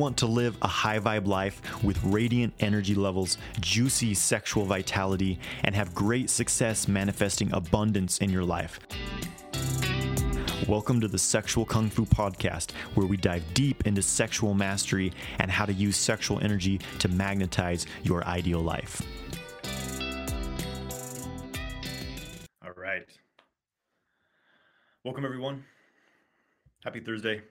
want to live a high vibe life with radiant energy levels, juicy sexual vitality, and have great success manifesting abundance in your life. Welcome to the Sexual Kung Fu Podcast, where we dive deep into sexual mastery and how to use sexual energy to magnetize your ideal life. All right. Welcome, everyone. Happy Thursday.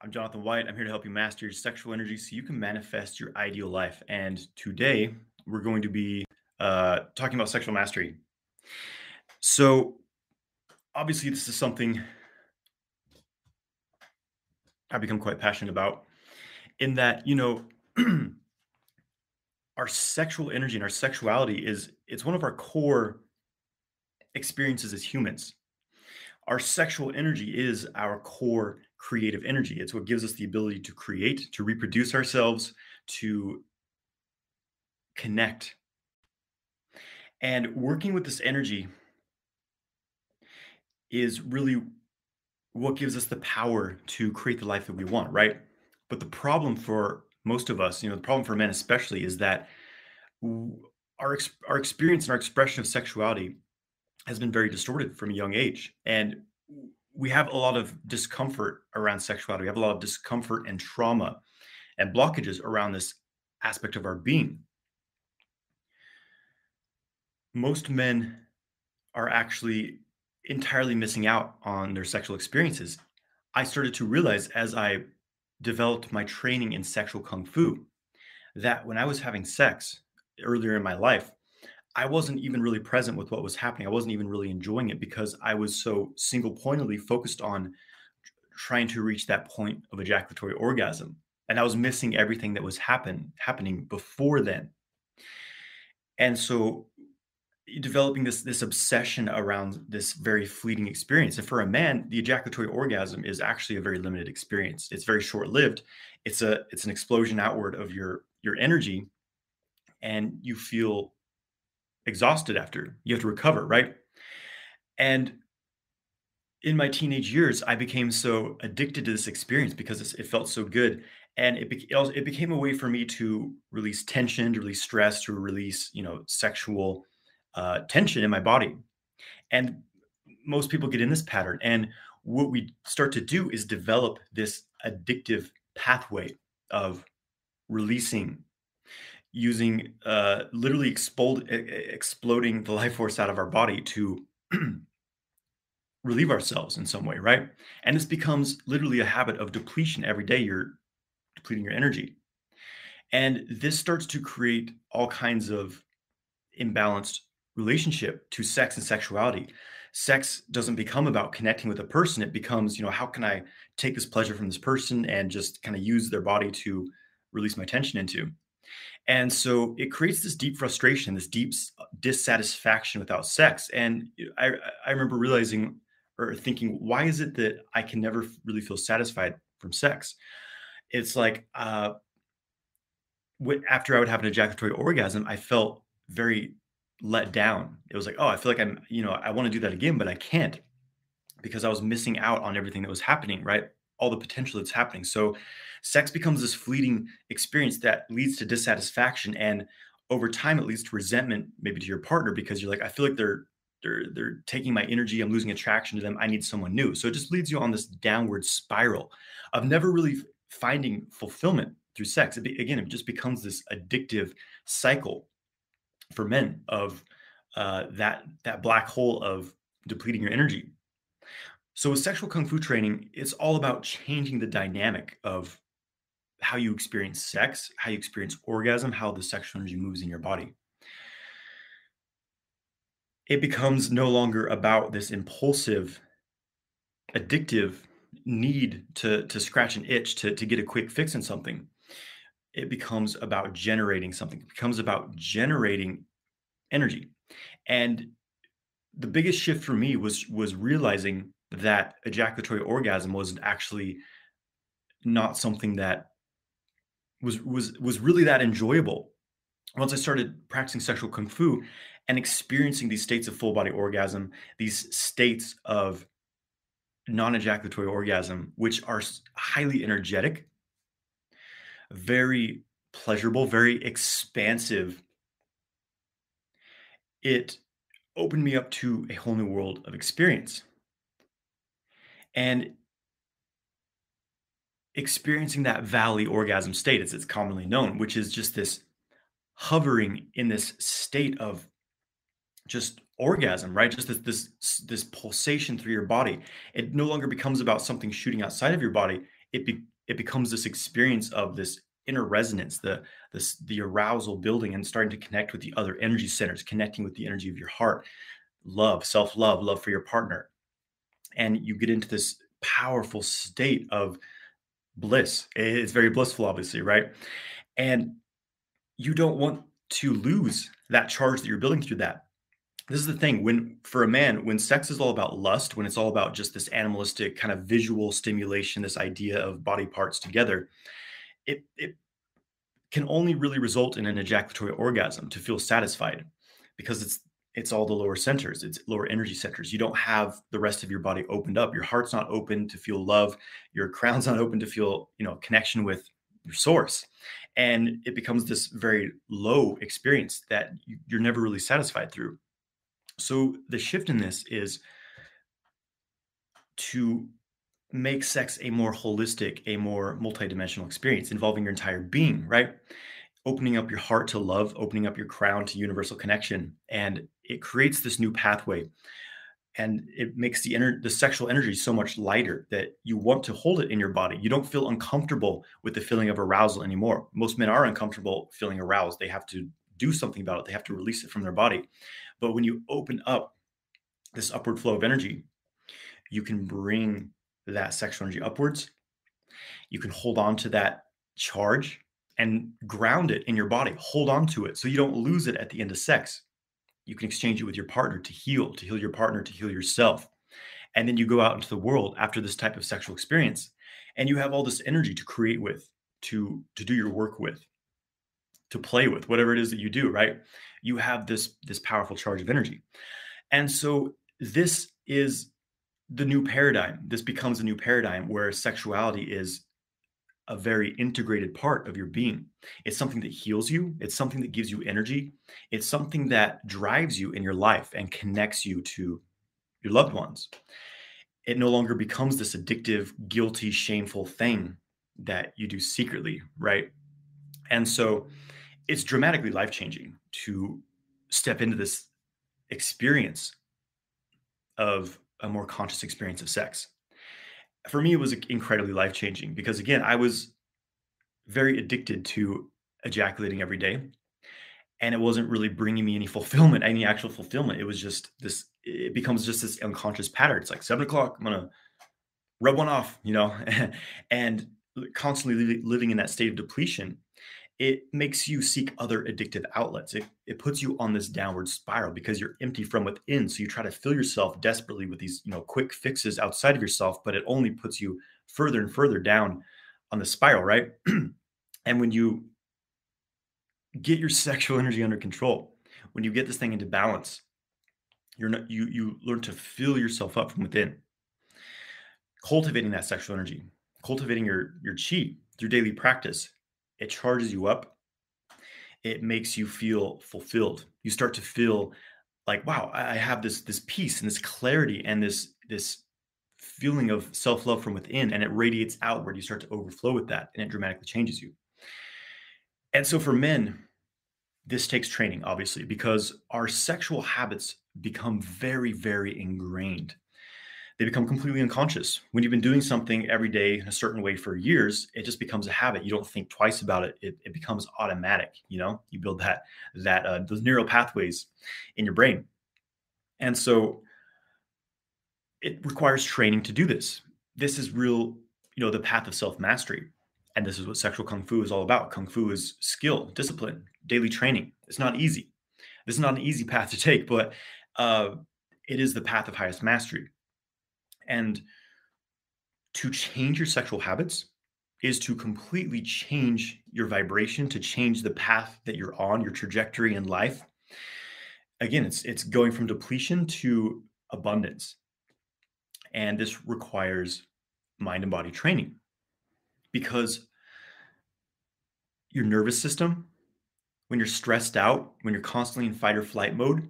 I'm Jonathan White. I'm here to help you master your sexual energy so you can manifest your ideal life. And today we're going to be uh, talking about sexual mastery. So, obviously, this is something I've become quite passionate about, in that, you know, our sexual energy and our sexuality is it's one of our core experiences as humans. Our sexual energy is our core creative energy. It's what gives us the ability to create, to reproduce ourselves, to connect. And working with this energy is really what gives us the power to create the life that we want, right? But the problem for most of us, you know, the problem for men especially is that our our experience and our expression of sexuality has been very distorted from a young age. And we have a lot of discomfort around sexuality. We have a lot of discomfort and trauma and blockages around this aspect of our being. Most men are actually entirely missing out on their sexual experiences. I started to realize as I developed my training in sexual kung fu that when I was having sex earlier in my life, I wasn't even really present with what was happening. I wasn't even really enjoying it because I was so single pointedly focused on trying to reach that point of ejaculatory orgasm. And I was missing everything that was happen happening before then. And so developing this this obsession around this very fleeting experience. And for a man, the ejaculatory orgasm is actually a very limited experience. It's very short-lived. It's a it's an explosion outward of your your energy and you feel exhausted after. You have to recover, right? And in my teenage years, I became so addicted to this experience because it felt so good, and it, be- it became a way for me to release tension, to release stress, to release you know sexual uh, tension in my body. And most people get in this pattern, and what we start to do is develop this addictive pathway of releasing using uh, literally exploding the life force out of our body to relieve ourselves in some way, right? And this becomes literally a habit of depletion. Every day you're depleting your energy. And this starts to create all kinds of imbalanced relationship to sex and sexuality. Sex doesn't become about connecting with a person. It becomes, you know, how can I take this pleasure from this person and just kind of use their body to release my tension into? And so it creates this deep frustration, this deep dissatisfaction without sex. And I, I remember realizing or thinking, why is it that I can never really feel satisfied from sex? It's like uh, after I would have an ejaculatory orgasm, I felt very let down. It was like, oh, I feel like I'm, you know, I want to do that again, but I can't because I was missing out on everything that was happening, right? All the potential that's happening. So sex becomes this fleeting experience that leads to dissatisfaction and over time it leads to resentment maybe to your partner because you're like i feel like they're they're they're taking my energy i'm losing attraction to them i need someone new. So it just leads you on this downward spiral of never really finding fulfillment through sex. It be, again it just becomes this addictive cycle for men of uh, that that black hole of depleting your energy so with sexual kung fu training it's all about changing the dynamic of how you experience sex, how you experience orgasm, how the sexual energy moves in your body. It becomes no longer about this impulsive, addictive need to, to scratch an itch, to, to get a quick fix in something. It becomes about generating something, it becomes about generating energy. And the biggest shift for me was was realizing that ejaculatory orgasm was actually not something that was was was really that enjoyable once I started practicing sexual kung fu and experiencing these states of full body orgasm, these states of non ejaculatory orgasm, which are highly energetic, very pleasurable, very expansive. It opened me up to a whole new world of experience. And experiencing that valley orgasm state, as it's commonly known, which is just this hovering in this state of just orgasm, right? Just this this this pulsation through your body. It no longer becomes about something shooting outside of your body. It be, it becomes this experience of this inner resonance, the this the arousal building and starting to connect with the other energy centers, connecting with the energy of your heart, love, self-love, love for your partner. And you get into this powerful state of bliss. It's very blissful, obviously, right? And you don't want to lose that charge that you're building through that. This is the thing when, for a man, when sex is all about lust, when it's all about just this animalistic kind of visual stimulation, this idea of body parts together, it, it can only really result in an ejaculatory orgasm to feel satisfied because it's it's all the lower centers it's lower energy centers. You don't have the rest of your body opened up. Your heart's not open to feel love. Your crown's not open to feel you know connection with your source. And it becomes this very low experience that you're never really satisfied through. So the shift in this is to make sex a more holistic a more multidimensional experience involving your entire being right? Opening up your heart to love, opening up your crown to universal connection. And it creates this new pathway. And it makes the the sexual energy so much lighter that you want to hold it in your body. You don't feel uncomfortable with the feeling of arousal anymore. Most men are uncomfortable feeling aroused. They have to do something about it. They have to release it from their body. But when you open up this upward flow of energy, you can bring that sexual energy upwards. You can hold on to that charge and ground it in your body. Hold on to it so you don't lose it at the end of sex. You can exchange it with your partner to heal, to heal your partner, to heal yourself. And then you go out into the world after this type of sexual experience and you have all this energy to create with, to to do your work with, to play with, whatever it is that you do, right? You have this this powerful charge of energy. And so this is the new paradigm. This becomes a new paradigm where sexuality is a very integrated part of your being. It's something that heals you, it's something that gives you energy, it's something that drives you in your life and connects you to your loved ones. It no longer becomes this addictive, guilty, shameful thing that you do secretly, right? And so it's dramatically life changing to step into this experience of a more conscious experience of sex for me, it was incredibly life changing because again, I was very addicted to ejaculating every day. And it wasn't really bringing me any fulfillment, any actual fulfillment. It was just this, it becomes just this unconscious pattern. It's like seven o'clock, I'm to rub one off, you know, and constantly living in that state of depletion it makes you seek other addictive outlets. It, it puts you on this downward spiral because you're empty from within. So you try to fill yourself desperately with these, you know, quick fixes outside of yourself, but it only puts you further and further down on the spiral, right? and when you get your sexual energy under control, when you get this thing into balance, you're not you you learn to fill yourself up from within. Cultivating that sexual energy, cultivating your your chi through daily practice it charges you up it makes you feel fulfilled. You start to feel like wow i have this this peace and this clarity and this this feeling of self-love from within and it radiates outward. You start to overflow with that and it dramatically changes you. And so for men this takes training obviously because our sexual habits become very very ingrained they become completely unconscious. When you've been doing something every day in a certain way for years, it just becomes a habit. You don't think twice about it. It, it becomes automatic. You know, you build that that uh, those neural pathways in your brain, and so it requires training to do this. This is real, you know, the path of self mastery, and this is what sexual kung fu is all about. Kung fu is skill, discipline, daily training. It's not easy. This is not an easy path to take, but uh, it is the path of highest mastery and to change your sexual habits is to completely change your vibration, to change the path that you're on, your trajectory in life. Again, it's it's going from depletion to abundance. And this requires mind and body training because your nervous system, when you're stressed out, when you're constantly in fight or flight mode,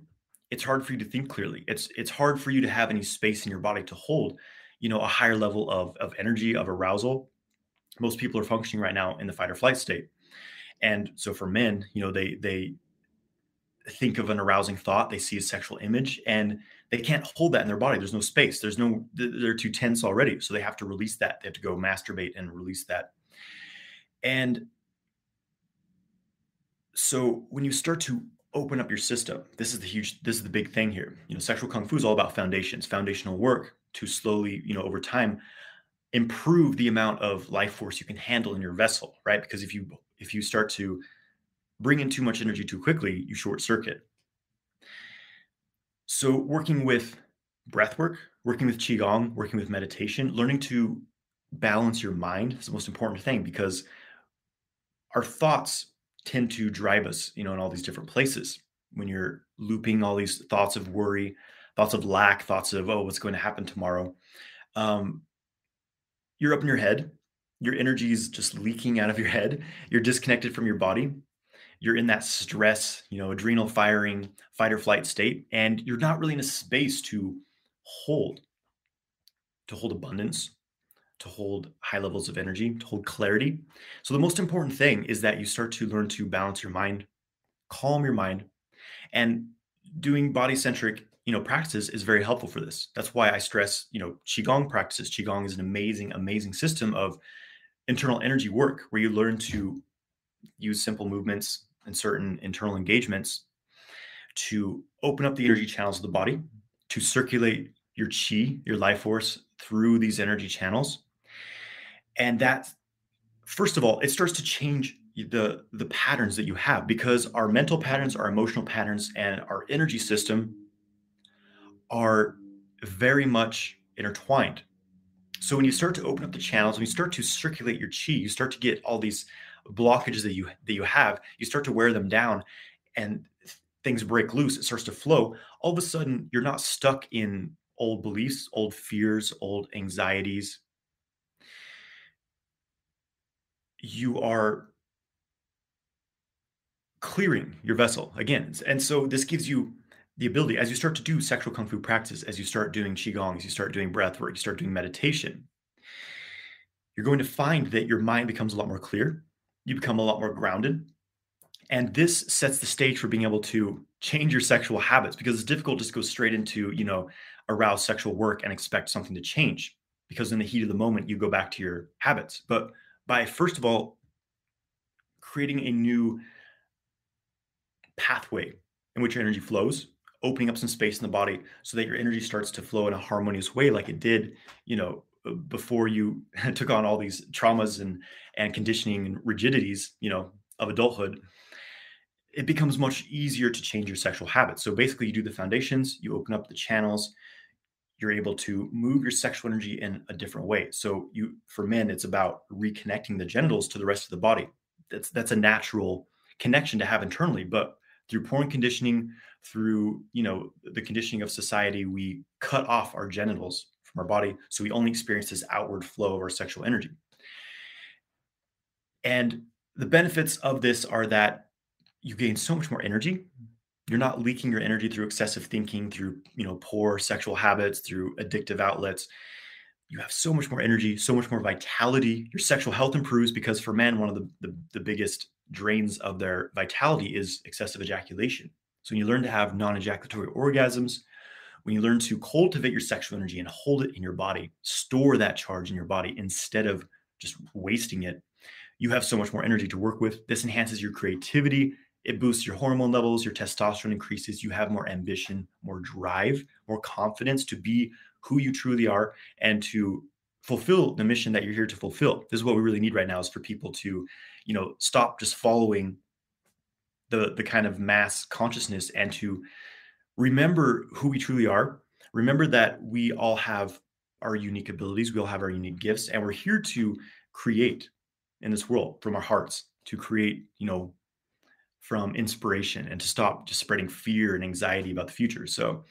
it's hard for you to think clearly. It's it's hard for you to have any space in your body to hold, you know, a higher level of of energy, of arousal. Most people are functioning right now in the fight or flight state. And so for men, you know, they they think of an arousing thought, they see a sexual image, and they can't hold that in their body. There's no space. There's no they're too tense already. So they have to release that. They have to go masturbate and release that. And so when you start to open up your system, this is the huge, this is the big thing here. You know, sexual kung fu is all about foundations, foundational work to slowly, you know, over time, improve the amount of life force you can handle in your vessel, right? Because if you if you start to bring in too much energy too quickly, you short circuit. So working with breath work, working with qigong, working with meditation, learning to balance your mind is the most important thing because our thoughts tend to drive us, you know, in all these different places. When you're looping all these thoughts of worry, thoughts of lack, thoughts of oh, what's going to happen tomorrow, um, you're up in your head. Your energy is just leaking out of your head. You're disconnected from your body. You're in that stress, you know, adrenal firing, fight or flight state, and you're not really in a space to hold, to hold abundance, to hold high levels of energy, to hold clarity. So, the most important thing is that you start to learn to balance your mind, calm your mind, and doing body centric you know practices is very helpful for this. That's why i stress you know qigong practices. Qigong is an amazing amazing system of internal energy work where you learn to use simple movements and certain internal engagements to open up the energy channels of the body to circulate your chi your life force through these energy channels and that first of all it starts to change the the patterns that you have because our mental patterns our emotional patterns and our energy system are very much intertwined. So when you start to open up the channels when you start to circulate your chi you start to get all these blockages that you that you have you start to wear them down and things break loose it starts to flow all of a sudden you're not stuck in old beliefs old fears old anxieties you are clearing your vessel again. And so this gives you the ability as you start to do sexual kung fu practice, as you start doing qigong, as you start doing breath work, you start doing meditation, you're going to find that your mind becomes a lot more clear. You become a lot more grounded. And this sets the stage for being able to change your sexual habits because it's difficult to just go straight into, you know, arouse sexual work and expect something to change because in the heat of the moment you go back to your habits. But by first of all creating a new pathway in which your energy flows opening up some space in the body so that your energy starts to flow in a harmonious way like it did you know uh, before you took on all these traumas and and conditioning and rigidities you know of adulthood it becomes much easier to change your sexual habits. So basically you do the foundations you open up the channels you're able to move your sexual energy in a different way. So you for men it's about reconnecting the genitals to the rest of the body. That's that's a natural connection to have internally, but through porn conditioning, through, you know, the conditioning of society, we cut off our genitals from our body so we only experience this outward flow of our sexual energy. And the benefits of this are that you gain so much more energy you're not leaking your energy through excessive thinking through you know poor sexual habits through addictive outlets. You have so much more energy so much more vitality. Your sexual health improves because for men one of the, the, the biggest drains of their vitality is excessive ejaculation. So when you learn to have non-ejaculatory orgasms when you learn to cultivate your sexual energy and hold it in your body store that charge in your body instead of just wasting it you have so much more energy to work with. This enhances your creativity it boosts your hormone levels, your testosterone increases, you have more ambition, more drive, more confidence to be who you truly are and to fulfill the mission that you're here to fulfill. This is what we really need right now is for people to, you know, stop just following the the kind of mass consciousness and to remember who we truly are. Remember that we all have our unique abilities, we all have our unique gifts and we're here to create in this world from our hearts to create, you know, from inspiration and to stop just spreading fear and anxiety about the future. So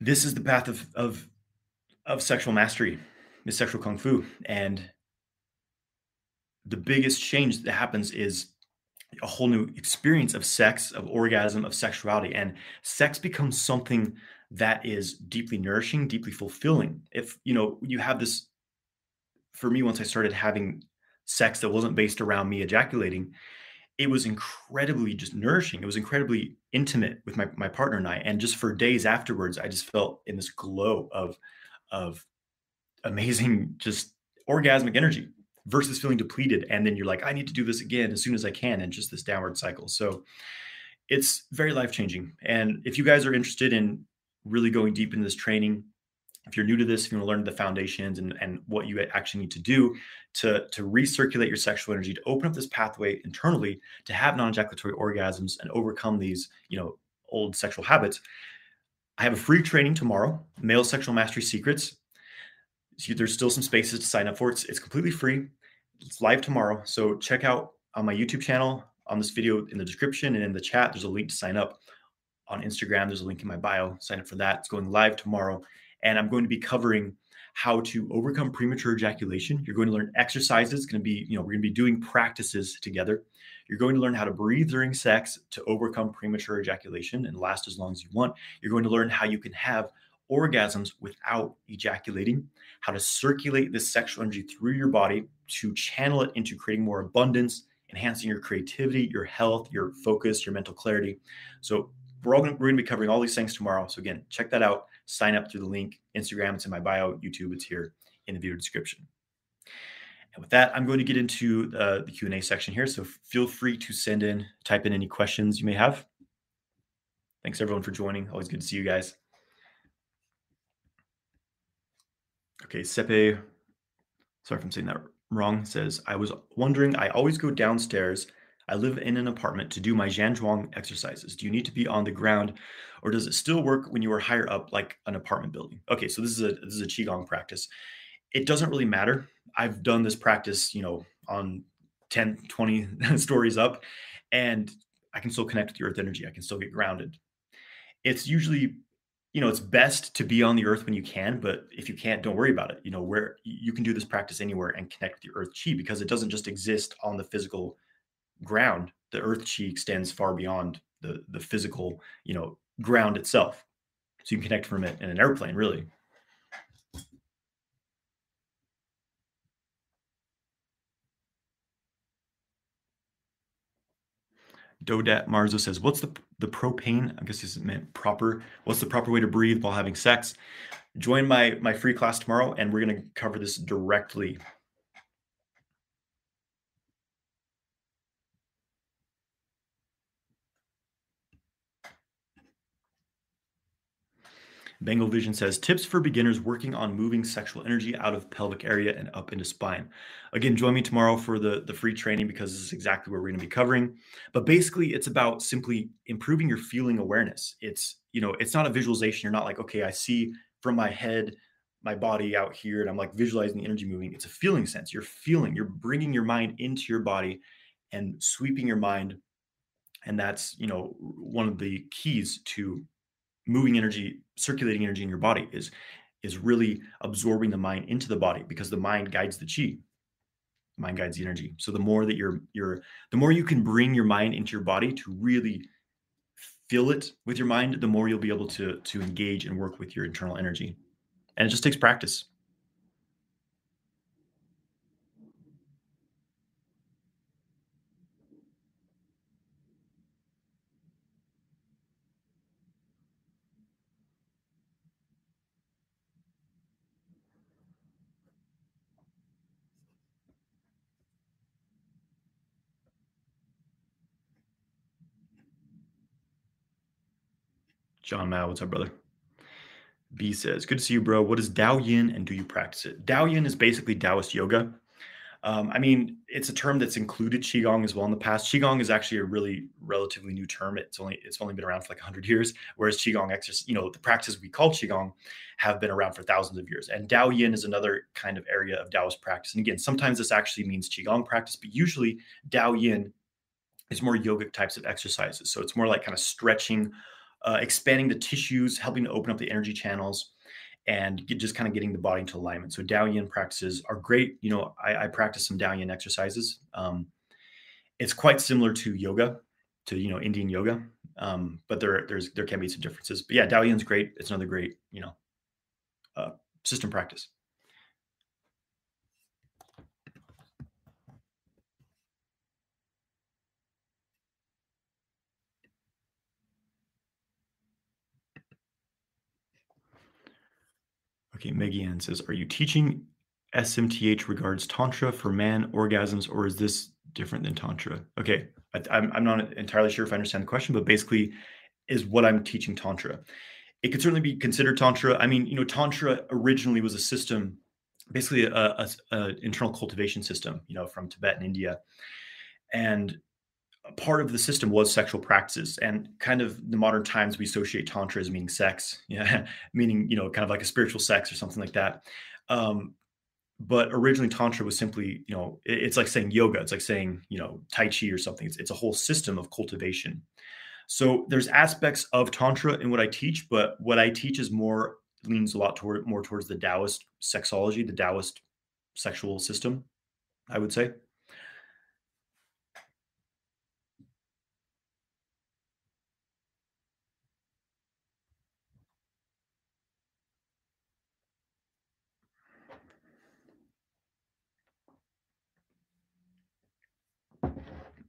this is the path of of of sexual mastery, is sexual kung fu. And the biggest change that happens is a whole new experience of sex, of orgasm, of sexuality. And sex becomes something that is deeply nourishing, deeply fulfilling. If, you know, you have this, for me, once I started having sex that wasn't based around me ejaculating, it was incredibly just nourishing. It was incredibly intimate with my, my partner and I. And just for days afterwards, I just felt in this glow of, of amazing, just orgasmic energy versus feeling depleted. And then you're like, I need to do this again as soon as I can. And just this downward cycle. So it's very life changing. And if you guys are interested in really going deep into this training, if you're new to this, if you want to learn the foundations and, and what you actually need to do to, to recirculate your sexual energy, to open up this pathway internally to have non-ejaculatory orgasms and overcome these, you know, old sexual habits, I have a free training tomorrow, Male Sexual Mastery Secrets. There's still some spaces to sign up for. It's, it's completely free. It's live tomorrow. So check out on my YouTube channel, on this video in the description and in the chat, there's a link to sign up. On Instagram, there's a link in my bio. Sign up for that. It's going live tomorrow and I'm going to be covering how to overcome premature ejaculation. You're going to learn exercises. It's going to be, you know, we're going to be doing practices together. You're going to learn how to breathe during sex to overcome premature ejaculation and last as long as you want. You're going to learn how you can have orgasms without ejaculating, how to circulate this sexual energy through your body to channel it into creating more abundance, enhancing your creativity, your health, your focus, your mental clarity. So we're all to, we're going to be covering all these things tomorrow. So again, check that out sign up through the link. Instagram, it's in my bio. YouTube, it's here in the video description. And with that, I'm going to get into uh, the Q&A section here. So feel free to send in, type in any questions you may have. Thanks everyone for joining. Always good to see you guys. Okay, Sepe, sorry if I'm saying that wrong, says, I was wondering, I always go downstairs I live in an apartment to do my Zhuang exercises. Do you need to be on the ground or does it still work when you are higher up like an apartment building? Okay, so this is a this is a qigong practice. It doesn't really matter. I've done this practice, you know, on 10, 20 stories up and I can still connect with the earth energy. I can still get grounded. It's usually you know, it's best to be on the earth when you can, but if you can't, don't worry about it. You know, where you can do this practice anywhere and connect with the earth chi because it doesn't just exist on the physical ground, the earth chi extends far beyond the the physical, you know, ground itself. So you can connect from it in an airplane, really. Dodat Marzo says, "What's the the propane? I guess this is meant proper. What's the proper way to breathe while having sex?" Join my my free class tomorrow, and we're going to cover this directly Bengal Vision says tips for beginners working on moving sexual energy out of pelvic area and up into spine. Again, join me tomorrow for the, the free training because this is exactly what we're going to be covering. But basically, it's about simply improving your feeling awareness. It's, you know, it's not a visualization. You're not like, okay, I see from my head my body out here and I'm like visualizing the energy moving. It's a feeling sense. You're feeling, you're bringing your mind into your body and sweeping your mind. And that's, you know, one of the keys to moving energy, circulating energy in your body is is really absorbing the mind into the body because the mind guides the chi. Mind guides the energy. So the more that you're you're the more you can bring your mind into your body to really fill it with your mind, the more you'll be able to to engage and work with your internal energy. And it just takes practice. John Mao, what's up, brother? B says, Good to see you, bro. What is Dao Yin and do you practice it? Dao Yin is basically Taoist yoga. Um, I mean, it's a term that's included Qigong as well in the past. Qigong is actually a really relatively new term. It's only it's only been around for like 100 years, whereas Qigong exercise, you know, the practices we call Qigong have been around for thousands of years. And Dao Yin is another kind of area of Taoist practice. And again, sometimes this actually means Qigong practice, but usually Dao Yin is more yogic types of exercises. So it's more like kind of stretching uh, expanding the tissues, helping to open up the energy channels. and get, just kind of getting the body into alignment. So Dao Yin practices are great. You know, I, I practice some Dao Yin exercises. Um, it's quite similar to yoga, to you know Indian yoga, um, but there there's there can be some differences. But yeah, Dao Yin's great. It's another great you know uh, system practice. Okay, Maggie Ann says, "Are you teaching SMTH regards tantra for man orgasms, or is this different than tantra?" Okay, I, I'm I'm not entirely sure if I understand the question, but basically, is what I'm teaching tantra. It could certainly be considered tantra. I mean, you know, tantra originally was a system, basically a, a, a internal cultivation system, you know, from Tibet and India, and part of the system was sexual practices and kind of the modern times we associate tantra as meaning sex yeah meaning you know kind of like a spiritual sex or something like that. Um, but originally tantra was simply you know it, it's like saying yoga it's like saying you know tai chi or something it's, it's a whole system of cultivation. So there's aspects of tantra in what i teach but what i teach is more leans a lot toward more towards the taoist sexology the taoist sexual system i would say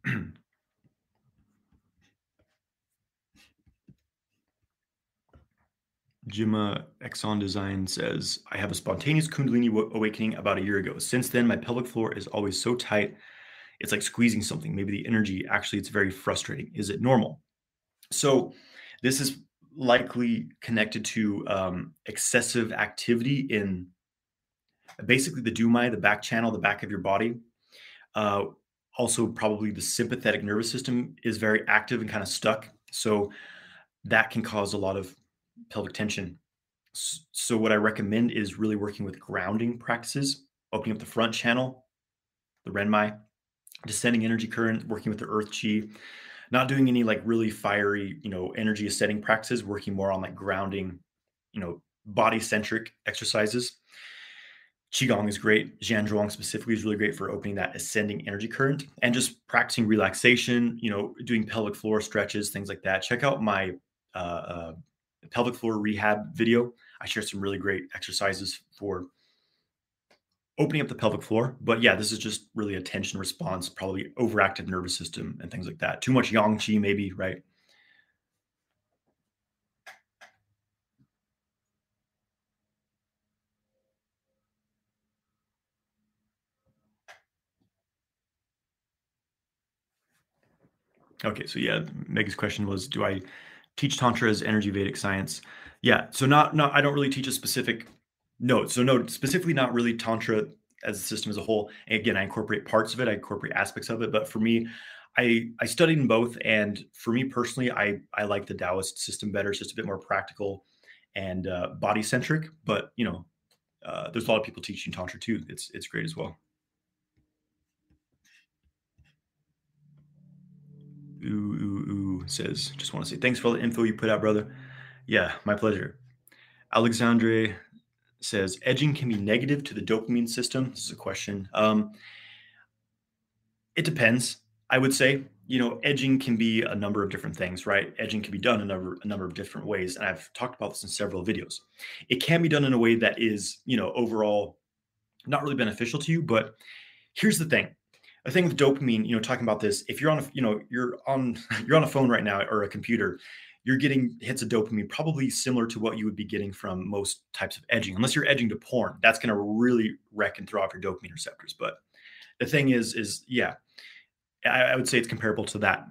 Jima Exxon Design says, I have a spontaneous Kundalini awakening about a year ago. Since then, my pelvic floor is always so tight. It's like squeezing something. Maybe the energy, actually, it's very frustrating. Is it normal? So, this is likely connected to um, excessive activity in basically the dumai, the back channel, the back of your body. Uh, also, probably the sympathetic nervous system is very active and kind of stuck. So, that can cause a lot of pelvic tension. So, what I recommend is really working with grounding practices, opening up the front channel, the Renmai, descending energy current, working with the earth chi, not doing any like really fiery, you know, energy ascending practices, working more on like grounding, you know, body centric exercises. Qigong is great. Zhuang specifically is really great for opening that ascending energy current and just practicing relaxation, you know, doing pelvic floor stretches, things like that. Check out my uh, uh, pelvic floor rehab video. I share some really great exercises for opening up the pelvic floor. But yeah, this is just really a tension response, probably overactive nervous system and things like that. Too much yang qi, maybe, right? Okay, so yeah, Meg's question was, do I teach tantra as energy Vedic science? Yeah, so not not I don't really teach a specific note. So no, specifically not really tantra as a system as a whole. And again, I incorporate parts of it, I incorporate aspects of it, but for me, I I studied in both, and for me personally, I I like the Taoist system better. It's just a bit more practical and uh, body centric. But you know, uh, there's a lot of people teaching tantra too. It's it's great as well. Says, just want to say thanks for all the info you put out, brother. Yeah, my pleasure. Alexandre says, edging can be negative to the dopamine system. This is a question. Um, it depends. I would say, you know, edging can be a number of different things, right? Edging can be done in a number, a number of different ways. And I've talked about this in several videos. It can be done in a way that is, you know, overall not really beneficial to you. But here's the thing a thing with dopamine, you know, talking about this, if you're on a, you know, you're on, you're on a phone right now or a computer, you're getting hits of dopamine probably similar to what you would be getting from most types of edging, unless you're edging to porn. That's going to really wreck and throw off your dopamine receptors. But the thing is, is yeah, I, I would say it's comparable to that.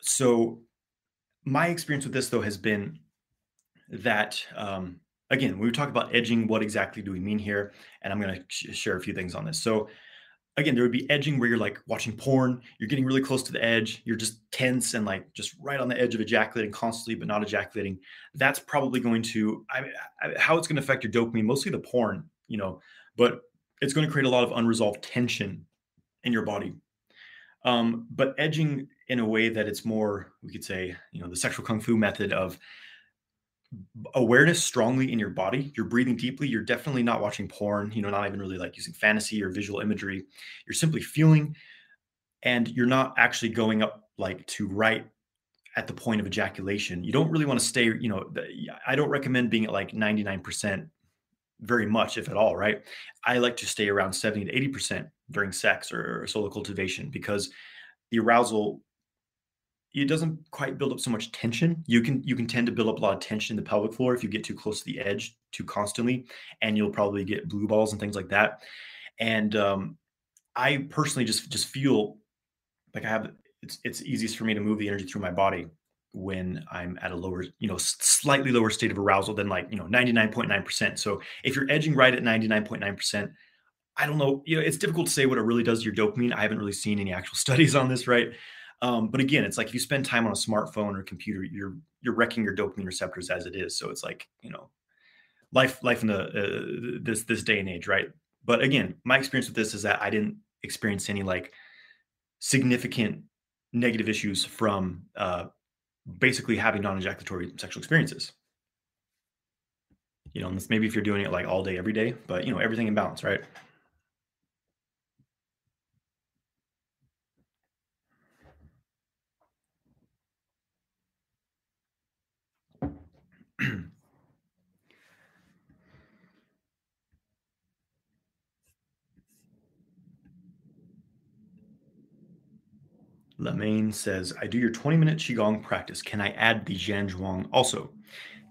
So my experience with this though has been that um, again, when we talk about edging, what exactly do we mean here? And I'm going to sh- share a few things on this. So again, there would be edging where you're like watching porn, you're getting really close to the edge, you're just tense and like just right on the edge of ejaculating constantly, but not ejaculating. That's probably going to, I, I, how it's going to affect your dopamine, mostly the porn, you know, but it's going to create a lot of unresolved tension in your body. Um, but edging in a way that it's more, we could say, you know, the sexual kung fu method of awareness strongly in your body. You're breathing deeply. You're definitely not watching porn, you know, not even really like using fantasy or visual imagery. You're simply feeling and you're not actually going up like to right at the point of ejaculation. You don't really want to stay, you know, I don't recommend being at like 99% very much, if at all, right? I like to stay around 70 to 80% during sex or solo cultivation because the arousal it doesn't quite build up so much tension. You can you can tend to build up a lot of tension in the pelvic floor if you get too close to the edge too constantly, and you'll probably get blue balls and things like that. And um, I personally just just feel like I have it's it's easiest for me to move the energy through my body when I'm at a lower, you know, slightly lower state of arousal than like, you know, 99.9%. So if you're edging right at 99.9%, I don't know, you know, it's difficult to say what it really does to your dopamine. I haven't really seen any actual studies on this, right? Um, but again, it's like if you spend time on a smartphone or computer, you're you're wrecking your dopamine receptors as it is. So it's like, you know, life life in the uh, this this day and age, right? But again, my experience with this is that I didn't experience any like significant negative issues from uh, basically having non-ejaculatory sexual experiences. You know, maybe if you're doing it like all day, every day, but you know, everything in balance, right? Lemaine says, I do your 20 minute Qigong practice. Can I add the Zhuang also?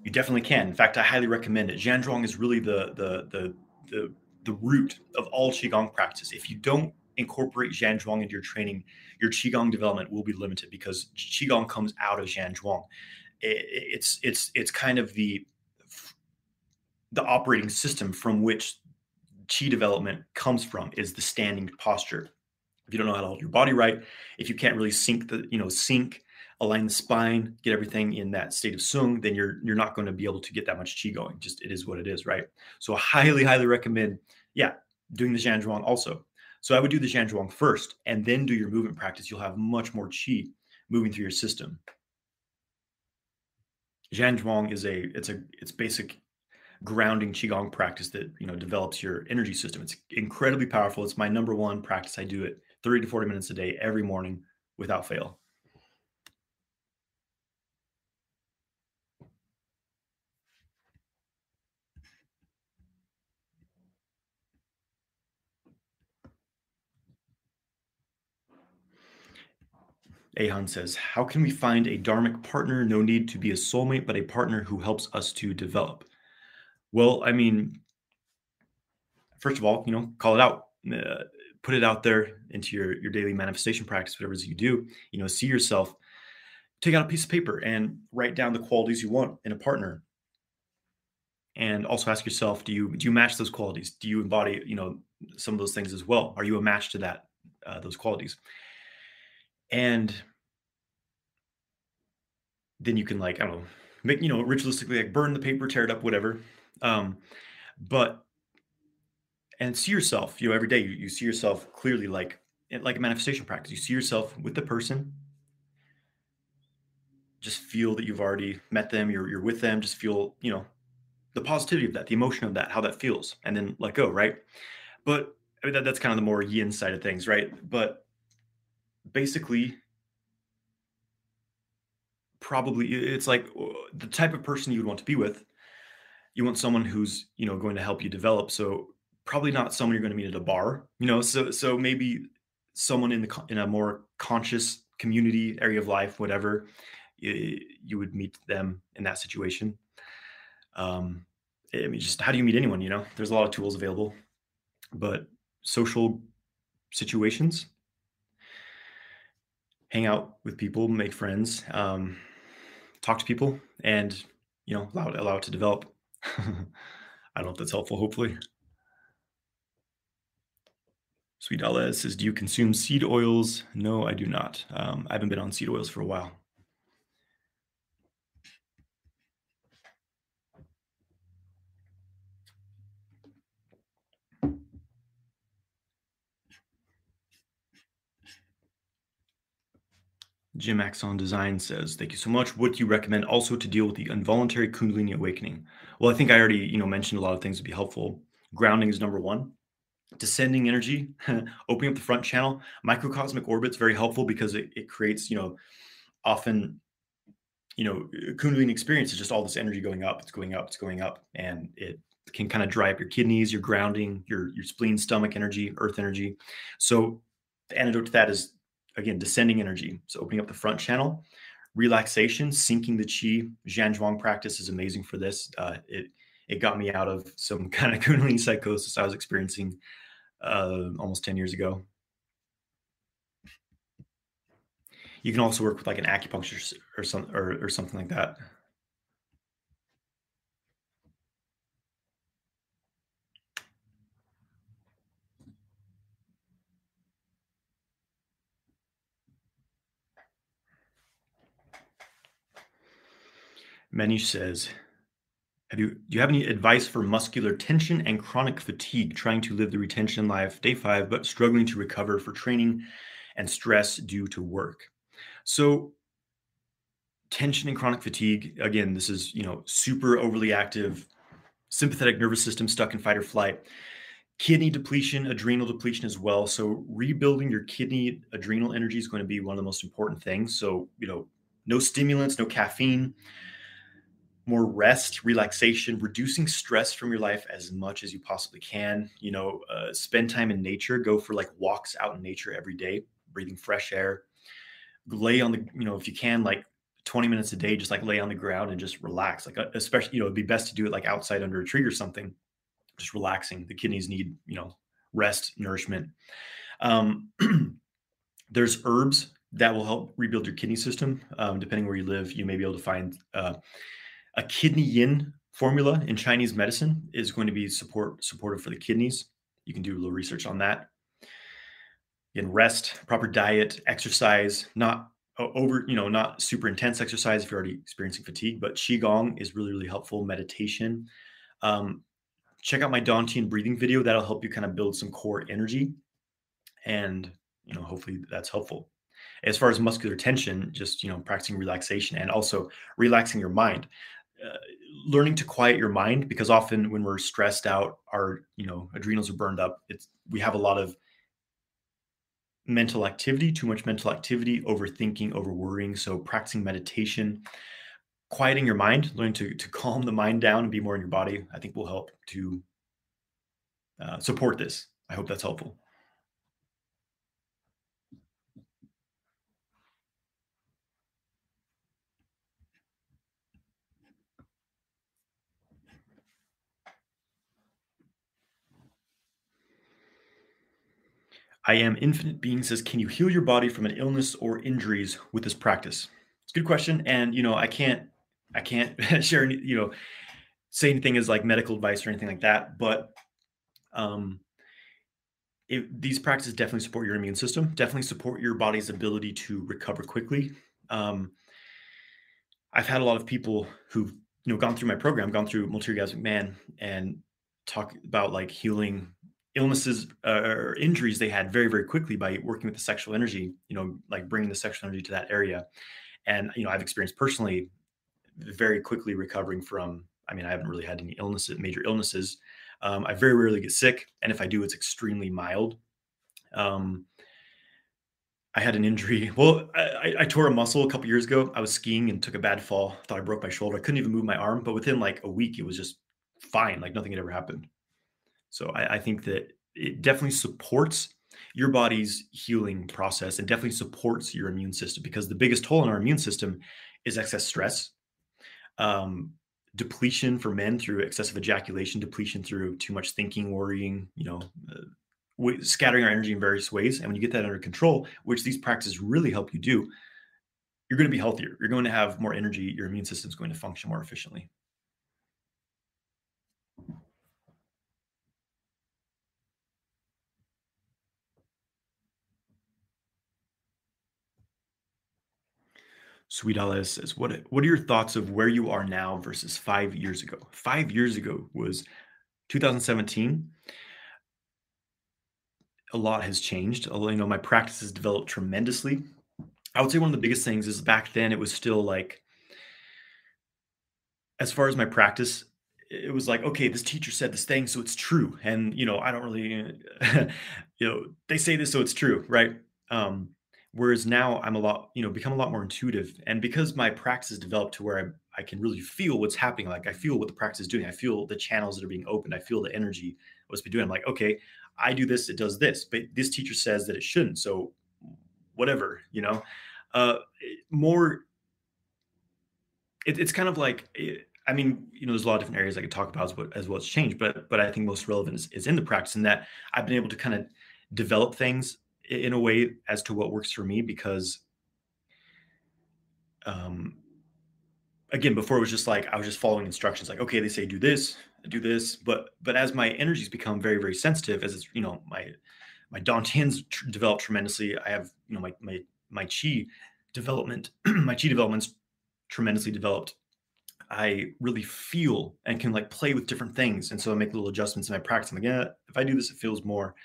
You definitely can. In fact, I highly recommend it. Zhuang is really the, the, the, the, the root of all Qigong practice. If you don't incorporate Zhuang into your training, your Qigong development will be limited because Qigong comes out of Zhuang. It, it's, it's, it's kind of the, the operating system from which Qi development comes from is the standing posture if you don't know how to hold your body right, if you can't really sink the, you know, sink, align the spine, get everything in that state of sung, then you're you're not going to be able to get that much chi going. Just it is what it is, right? So I highly, highly recommend, yeah, doing the Zhuang also. So I would do the Zhuang first and then do your movement practice. You'll have much more chi moving through your system. Zhuang is a it's a it's basic grounding qigong practice that you know develops your energy system. It's incredibly powerful. It's my number one practice. I do it 30 to 40 minutes a day every morning without fail. Ahan says, How can we find a dharmic partner? No need to be a soulmate, but a partner who helps us to develop. Well, I mean, first of all, you know, call it out. Uh, put it out there into your your daily manifestation practice whatever it is you do you know see yourself take out a piece of paper and write down the qualities you want in a partner and also ask yourself do you do you match those qualities do you embody you know some of those things as well are you a match to that uh, those qualities and then you can like i don't know make you know ritualistically like burn the paper tear it up whatever. Um but and see yourself you know every day you, you see yourself clearly like like a manifestation practice. You see yourself with the person. Just feel that you've already met them you're, you're with them just feel you know the positivity of that the emotion of that how that feels and then let go right? But I mean, that, that's kind of the more yin side of things right? But basically probably it's like uh, the type of person you would want to be with. You want someone who's you know going to help you develop so probably not someone you're going to meet at a bar you know? So so maybe someone in the in a more conscious community area of life whatever you, you would meet them in that situation. Um i mean just how do you meet anyone you know? There's a lot of tools available but social situations hang out with people make friends um talk to people and you know allow it allow it to develop i don't know if that's helpful hopefully Sweet Allah says, Do you consume seed oils? No, I do not. Um, I haven't been on seed oils for a while. Jim Axon Design says, "Thank you so much. What do you recommend also to deal with the involuntary Kundalini awakening?" Well, I think I already, you know, mentioned a lot of things would be helpful. Grounding is number one. Descending energy, opening up the front channel. Microcosmic orbits very helpful because it, it creates, you know, often, you know, Kundalini experience is just all this energy going up. It's going up. It's going up, and it can kind of dry up your kidneys, your grounding, your your spleen, stomach energy, earth energy. So the antidote to that is again, descending energy. So opening up the front channel, relaxation, sinking the chi. Zhan Zhuang practice is amazing for this. Uh, it it got me out of some kind of Kundalini psychosis I was experiencing uh, almost 10 years ago. You can also work with like an acupuncture or some or, or something like that. Manish says, have you, do you have any advice for muscular tension and chronic fatigue, trying to live the retention life day five, but struggling to recover for training and stress due to work? So, tension and chronic fatigue, again, this is, you know, super overly active sympathetic nervous system stuck in fight or flight. Kidney depletion, adrenal depletion as well. So, rebuilding your kidney adrenal energy is going to be one of the most important things. So, you know, no stimulants, no caffeine more rest, relaxation, reducing stress from your life as much as you possibly can. You know, uh, spend time in nature, go for like walks out in nature every day, breathing fresh air. Lay on the, you know, if you can, like 20 minutes a day, just like lay on the ground and just relax. Like, uh, especially, you know, it'd be best to do it like outside under a tree or something, just relaxing. The kidneys need, you know, rest, nourishment. Um, there's herbs that will help rebuild your kidney system. Um, depending where you live, you may be able to find uh, a kidney yin formula in Chinese medicine is going to be support supportive for the kidneys. You can do a little research on that. In rest, proper diet, exercise, not over, you know, not super intense exercise if you're already experiencing fatigue, but qigong is really, really helpful. Meditation. Um, check out my Dantian breathing video. That'll help you kind of build some core energy, and you know, hopefully that's helpful. As far as muscular tension, just you know, practicing relaxation and also relaxing your mind. Uh, learning to quiet your mind because often when we're stressed out our you know adrenals are burned up. It's we have a lot of mental activity too much mental activity overthinking over worrying so practicing meditation quieting your mind learning to, to calm the mind down and be more in your body i think will help to uh, support this. I hope that's helpful I am infinite being says, can you heal your body from an illness or injuries with this practice? It's a good question. And, you know, I can't, I can't share any, you know, say anything as like medical advice or anything like that. But, um, these practices definitely support your immune system, definitely support your body's ability to recover quickly. Um, I've had a lot of people who've, you know, gone through my program, gone through multi-orgasmic man and talk about like healing illnesses uh, or injuries they had very very quickly by working with the sexual energy you know like bringing the sexual energy to that area. And you know i've experienced personally very quickly recovering from i mean i haven't really had any illnesses major illnesses. Um, i very rarely get sick and if i do it's extremely mild. Um, i had an injury. Well I, I tore a muscle a couple years ago. I was skiing and took a bad fall. Thought i broke my shoulder. I couldn't even move my arm but within like a week it was just fine. Like nothing had ever happened so I, I think that it definitely supports your body's healing process and definitely supports your immune system because the biggest toll on our immune system is excess stress, um, depletion for men through excessive ejaculation, depletion through too much thinking, worrying, you know, uh, scattering our energy in various ways. And when you get that under control, which these practices really help you do, you're going to be healthier. You're going to have more energy. Your immune system is going to function more efficiently. Sweet Alice says, "What what are your thoughts of where you are now versus five years ago? Five years ago was 2017. A lot has changed. You know my practice has developed tremendously. I would say one of the biggest things is back then it was still like as far as my practice, it was like, okay, this teacher said this thing, so it's true. And you know, I don't really, you know, they say this, so it's true, right? Um, whereas now I'm a lot, you know, become a lot more intuitive, and because my practice developed to where I, I can really feel what's happening. Like I feel what the practice is doing. I feel the channels that are being opened. I feel the energy what's been doing. I'm like, okay, I do this, it does this, but this teacher says that it shouldn't. So whatever, you know, uh, more it, it's kind of like eh, I mean, you know, there's a lot of different areas I could talk about as what as what's changed, but but I think most relevant is, is in the practice, and that I've been able to kind of develop things in a way as to what works for me because um again before it was just like i was just following instructions like okay they say do this do this but but as my energies become very very sensitive as it's you know my my dantians tr- develop tremendously i have you know my my my chi development my chi development's tremendously developed, I really feel and can like play with different things. And so I make little adjustments in my practice. I'm like, yeah, if I do this, it feels more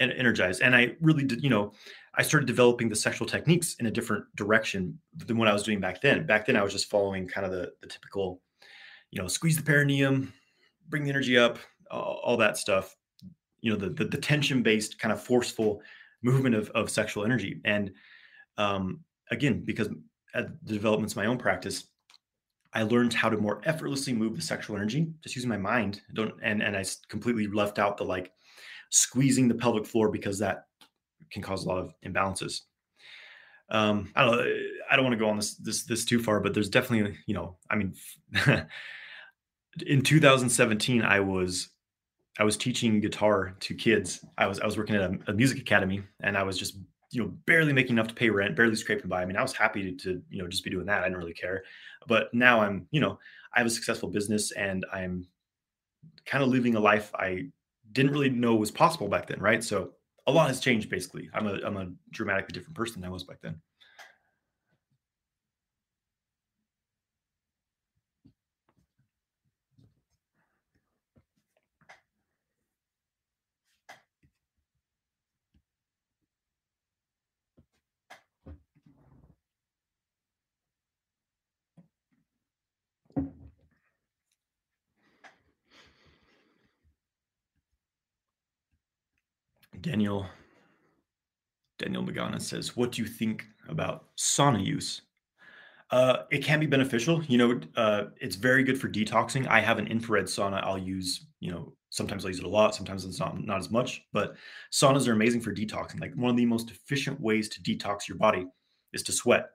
energized. And I really did, you know, I started developing the sexual techniques in a different direction than what I was doing back then. Back then, I was just following kind of the, the typical, you know, squeeze the perineum, bring the energy up, all, all that stuff. You know, the the, the tension based kind of forceful movement of, of sexual energy. And um, again, because at the developments of my own practice, I learned how to more effortlessly move the sexual energy just using my mind. Don't and and I completely left out the like squeezing the pelvic floor because that can cause a lot of imbalances. Um, I don't. I don't want to go on this this this too far, but there's definitely you know. I mean, in 2017, I was I was teaching guitar to kids. I was I was working at a, a music academy, and I was just you know, barely making enough to pay rent, barely scraping by. I mean, I was happy to, to, you know, just be doing that. I didn't really care. But now I'm, you know, I have a successful business and I'm kind of living a life I didn't really mm-hmm. know was possible back then, right? So a lot mm-hmm. has changed basically. I'm a I'm a dramatically different person than I was back then. Daniel Daniel Magana says, "What do you think about sauna use?" Uh, it can be beneficial. You know, uh, it's very good for detoxing. I have an infrared sauna. I'll use. You know, sometimes I use it a lot. Sometimes it's not not as much. But saunas are amazing for detoxing. Like one of the most efficient ways to detox your body is to sweat.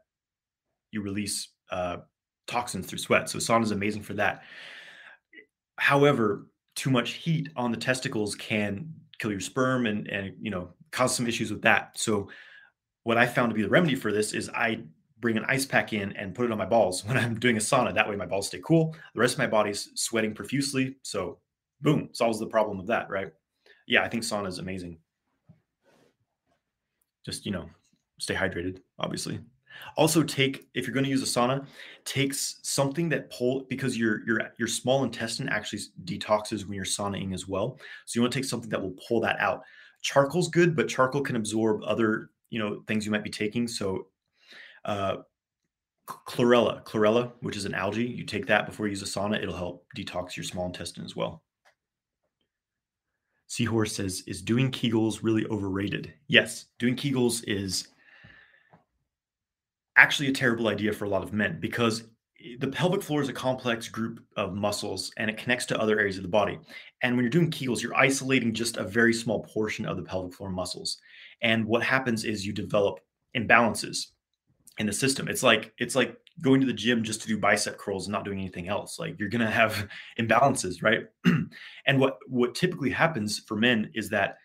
You release uh, toxins through sweat. So sauna is amazing for that. However, too much heat on the testicles can kill your sperm and and you know cause some issues with that. So what I found to be the remedy for this is I bring an ice pack in and put it on my balls when I'm doing a sauna. That way my balls stay cool. The rest of my body's sweating profusely. So boom, solves the problem of that, right? Yeah, I think sauna is amazing. Just, you know, stay hydrated, obviously. Also take if you're going to use a sauna, takes something that pull because your your your small intestine actually detoxes when you're saunaing as well. So you want to take something that will pull that out. Charcoal's good, but charcoal can absorb other you know things you might be taking. So uh, chlorella, chlorella, which is an algae, you take that before you use a sauna. It'll help detox your small intestine as well. Seahorse says, "Is doing Kegels really overrated?" Yes, doing Kegels is actually a terrible idea for a lot of men because the pelvic floor is a complex group of muscles and it connects to other areas of the body. And when you're doing Kegels, you're isolating just a very small portion of the pelvic floor muscles. And what happens is you develop imbalances in the system. It's like it's like going to the gym just to do bicep curls and not doing anything else. Like you're going to have imbalances, right? and what what typically happens for men is that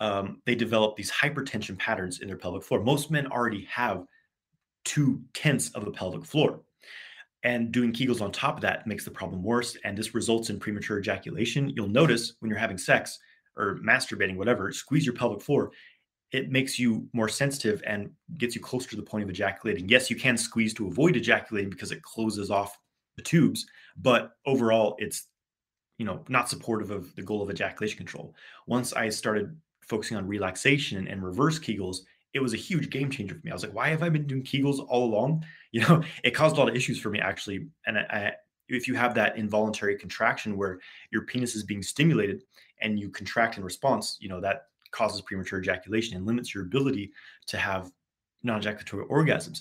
um, they develop these hypertension patterns in their pelvic floor. Most men already have two tenths of the pelvic floor. And doing Kegels on top of that makes the problem worse. And this results in premature ejaculation. You'll notice when you're having sex or masturbating, whatever, squeeze your pelvic floor. It makes you more sensitive and gets you closer to the point of ejaculating. Yes, you can squeeze to avoid ejaculating because it closes off the tubes, but overall, it's you know not supportive of the goal of ejaculation control. Once I started focusing on relaxation and reverse Kegels, it was a huge game changer for me. I was like, why have I been doing Kegels all along? You know, it caused a lot of issues for me actually. And I, I, if you have that involuntary contraction where your penis is being stimulated and you contract in response, you know, that causes premature ejaculation and limits your ability to have non-ejaculatory orgasms.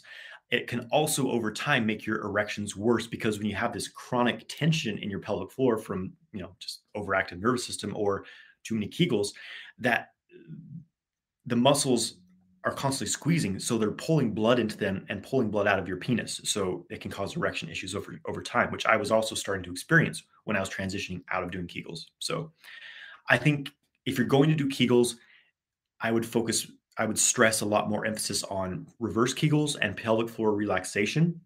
It can also over time make your erections worse because when you have this chronic tension in your pelvic floor from, you know, just overactive nervous system or too many Kegels, that the muscles are constantly squeezing so they're pulling blood into them and pulling blood out of your penis so it can cause erection issues over over time which i was also starting to experience when i was transitioning out of doing kegels. So i think if you're going to do kegels i would focus i would stress a lot more emphasis on reverse kegels and pelvic floor relaxation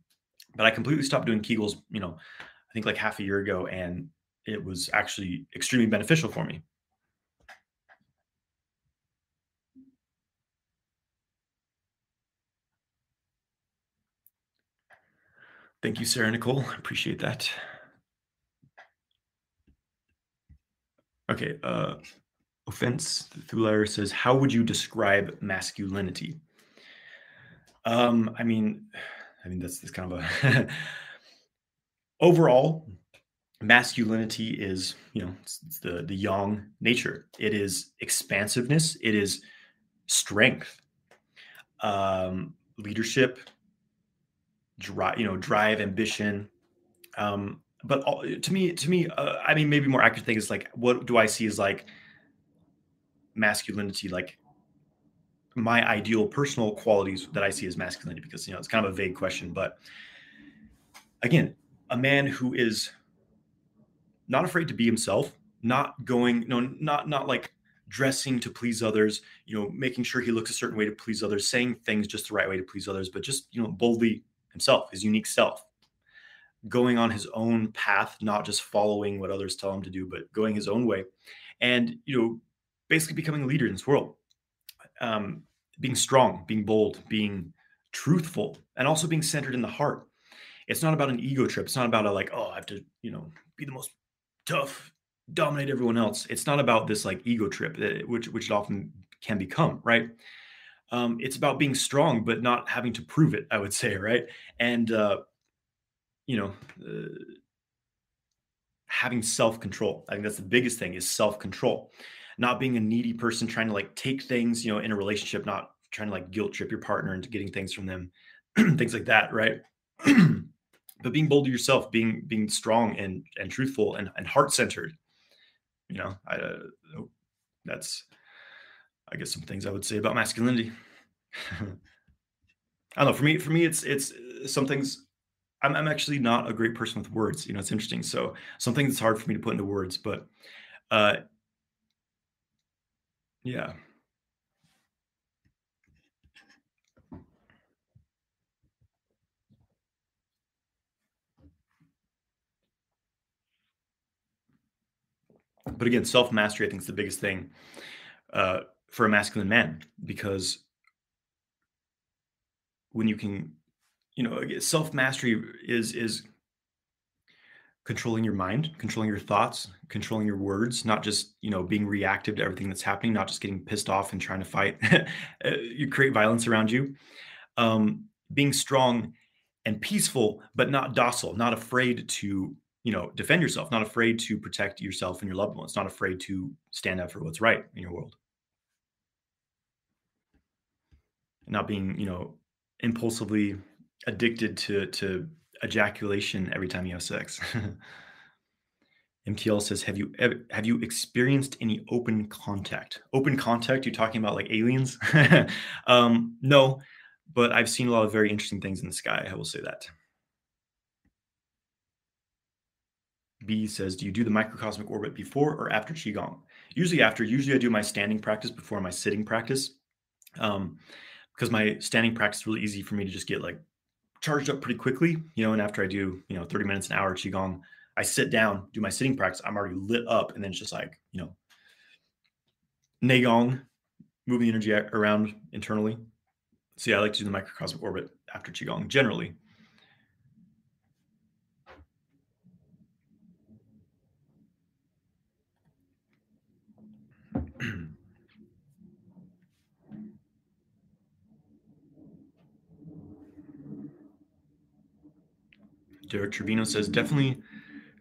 but i completely stopped doing kegels you know i think like half a year ago and it was actually extremely beneficial for me Thank you, Sarah Nicole. Appreciate that. Okay. Uh, offense Thulair says, "How would you describe masculinity?" Um, I mean, I mean that's that's kind of a overall masculinity is you know it's, it's the the yang nature. It is expansiveness. It is strength, um, leadership, drive, you know, drive, ambition. Um, but all, to me, to me, uh, I mean, maybe more accurate thing is like, what do I see as like masculinity? Like my ideal personal qualities that I see as masculinity, because you know it's kind of a vague question, but again, a man who is not afraid to be himself, not going, no, not not like dressing to please others, you know, making sure he looks a certain way to please others, saying things just the right way to please others, but just you know boldly himself, his unique self, going on his own path, not just following what others tell him to do, but going his own way, and you know, basically becoming a leader in this world, um, being strong, being bold, being truthful, and also being centered in the heart. It's not about an ego trip. It's not about a like, oh, I have to, you know, be the most tough, dominate everyone else. It's not about this like ego trip, which which it often can become, right? Um, it's about being strong but not having to prove it i would say right? And uh, you know uh, having self-control. I think that's the biggest thing is self-control. Not being a needy person trying to like take things you know in a relationship not trying to like guilt trip your partner into getting things from them things like that right? But being bold to yourself being being strong and and truthful and, and heart-centered you know I, uh, that's I guess some things I would say about masculinity. I don't know. For me, for me, it's it's uh, some things. I'm, I'm actually not a great person with words. You know, it's interesting. So something that's hard for me to put into words, but uh, yeah. But again, self mastery, I think, is the biggest thing. Uh, for a masculine man because when you can you know self mastery is is controlling your mind controlling your thoughts controlling your words not just you know being reactive to everything that's happening not just getting pissed off and trying to fight uh, you create violence around you. Um, being strong and peaceful but not docile not afraid to you know defend yourself not afraid to protect yourself and your loved ones not afraid to stand up for what's right in your world not being you know impulsively addicted to to ejaculation every time you have sex. Mtl says have you ever, have you experienced any open contact? Open contact? You're talking about like aliens? Um no but i've seen a lot of very interesting things in the sky i will say that. B says do you do the microcosmic orbit before or after qigong? Usually after usually i do my standing practice before my sitting practice. Um because my standing practice is really easy for me to just get like charged up pretty quickly, you know. And after I do, you know, 30 minutes an hour qigong, I sit down, do my sitting practice. I'm already lit up, and then it's just like, you know, neigong, moving the energy around internally. Yeah, I like to do the microcosmic orbit after qigong generally. Derek Trevino says, definitely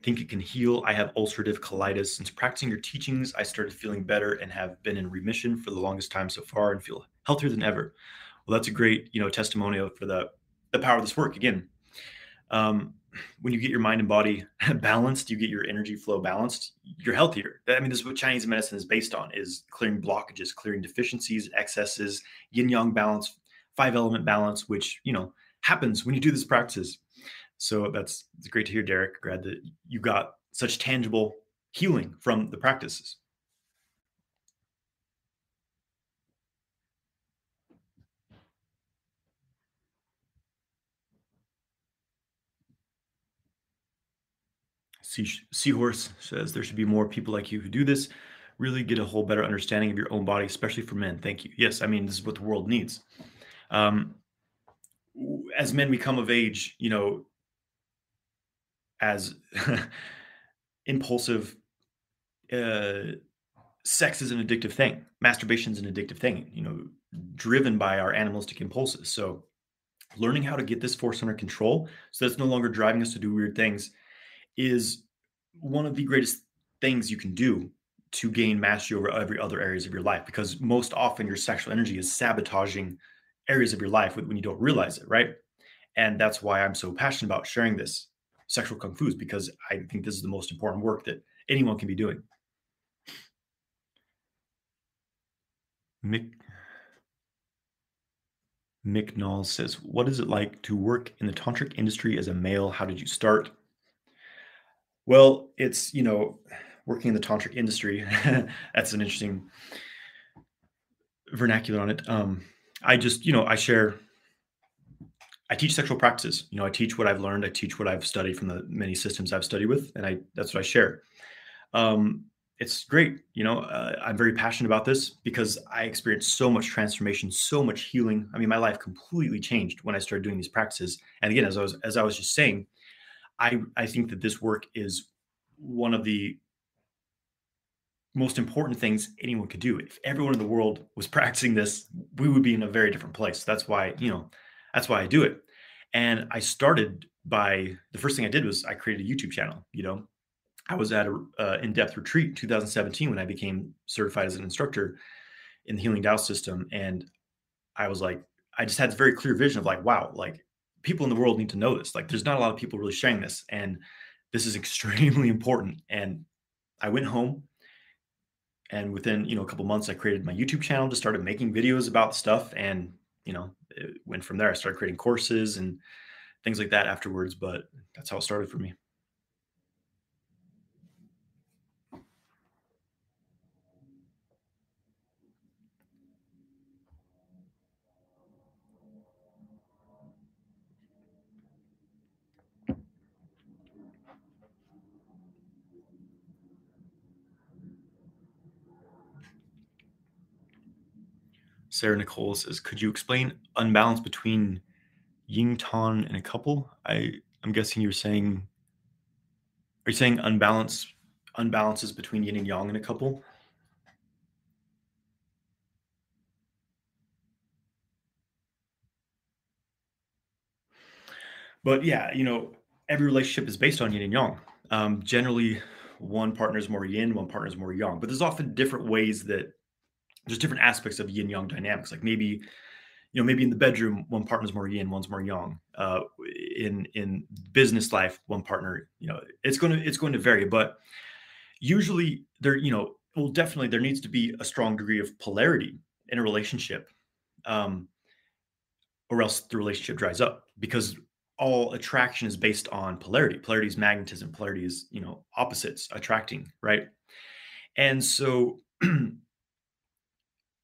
think it can heal. I have ulcerative colitis. Since practicing your teachings, I started feeling better and have been in remission for the longest time so far and feel healthier than ever. Well, that's a great, you know, testimonial for the the power of this work. Again, um, when you get your mind and body balanced, you get your energy flow balanced, you're healthier. I mean, this is what Chinese medicine is based on: is clearing blockages, clearing deficiencies, excesses, yin yang balance, five element balance, which you know happens when you do these practices. So that's great to hear, Derek. Glad that you got such tangible healing from the practices. Sea, Seahorse says there should be more people like you who do this. Really get a whole better understanding of your own body, especially for men. Thank you. Yes, I mean this is what the world needs. Um, as men, we come of age. You know, as impulsive uh, sex is an addictive thing. Masturbation is an addictive thing you know driven by our animalistic impulses. So learning how to get this force under control so that's no longer driving us to do weird things is one of the greatest things you can do to gain mastery over every other areas of your life because most often your sexual energy is sabotaging areas of your life when you don't realize it right? And that's why i'm so passionate about sharing this sexual kung fu is because I think this is the most important work that anyone can be doing. Mick Knowles says, "What is it like to work in the tantric industry as a male? How did you start?" Well, it's you know, working in the tantric industry. that's an interesting vernacular on it. Um, I just you know I share I teach sexual practices. You know, I teach what I've learned. I teach what I've studied from the many systems I've studied with, and I that's what I share. Um, it's great. You know, uh, I'm very passionate about this because I experienced so much transformation, so much healing. I mean, my life completely changed when I started doing these practices. And again, as I was as I was just saying, I I think that this work is one of the most important things anyone could do. If everyone in the world was practicing this, we would be in a very different place. That's why, you know, that's why I do it. And I started by the first thing I did was I created a YouTube channel. You know, I was at a uh, in-depth retreat in 2017 when I became certified as an instructor in the Healing Tao system, and I was like, I just had this very clear vision of like, wow, like people in the world need to know this. Like, there's not a lot of people really sharing this, and this is extremely important. And I went home, and within you know a couple months, I created my YouTube channel, just started making videos about stuff, and you know, it went from there. I started creating courses and things like that afterwards, but that's how it started for me. Sarah Nicole says, "Could you explain unbalance between yin ton and a couple?" I I'm guessing you're saying. Are you saying unbalance unbalances between yin and yang in a couple? But yeah, you know, every relationship is based on yin and yang. Um, generally, one partner is more yin, one partner is more yang. But there's often different ways that there's different aspects of yin yang dynamics. Like maybe, you know, maybe in the bedroom, one partner's more yin, one's more yang. Uh, in in business life, one partner, you know, it's going to it's going to vary. But usually, there, you know, well, definitely there needs to be a strong degree of polarity in a relationship, um, or else the relationship dries up because all attraction is based on polarity. Polarity is magnetism. Polarity is you know opposites attracting, right? And so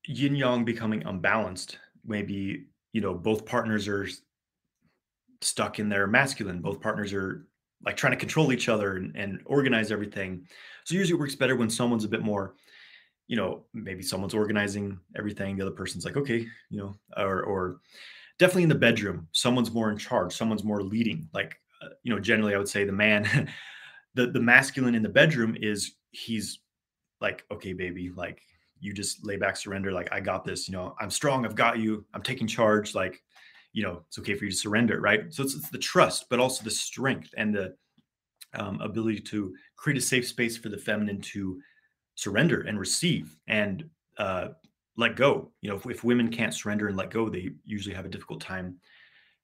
yin yang becoming unbalanced. Maybe you know both partners are stuck in their masculine. Both partners are like trying to control each other and, and organize everything. So usually it works better when someone's a bit more you know maybe someone's organizing everything the other person's like okay you know or or definitely in the bedroom someone's more in charge someone's more leading. Like uh, you know generally i would say the man the the masculine in the bedroom is he's like okay baby like you just lay back, surrender. Like, I got this, you know, I'm strong. I've got you. I'm taking charge. Like, you know, it's okay for you to surrender, right? So it's, it's the trust, but also the strength and the um, ability to create a safe space for the feminine to surrender and receive and uh, let go. You know, if, if women can't surrender and let go, they usually have a difficult time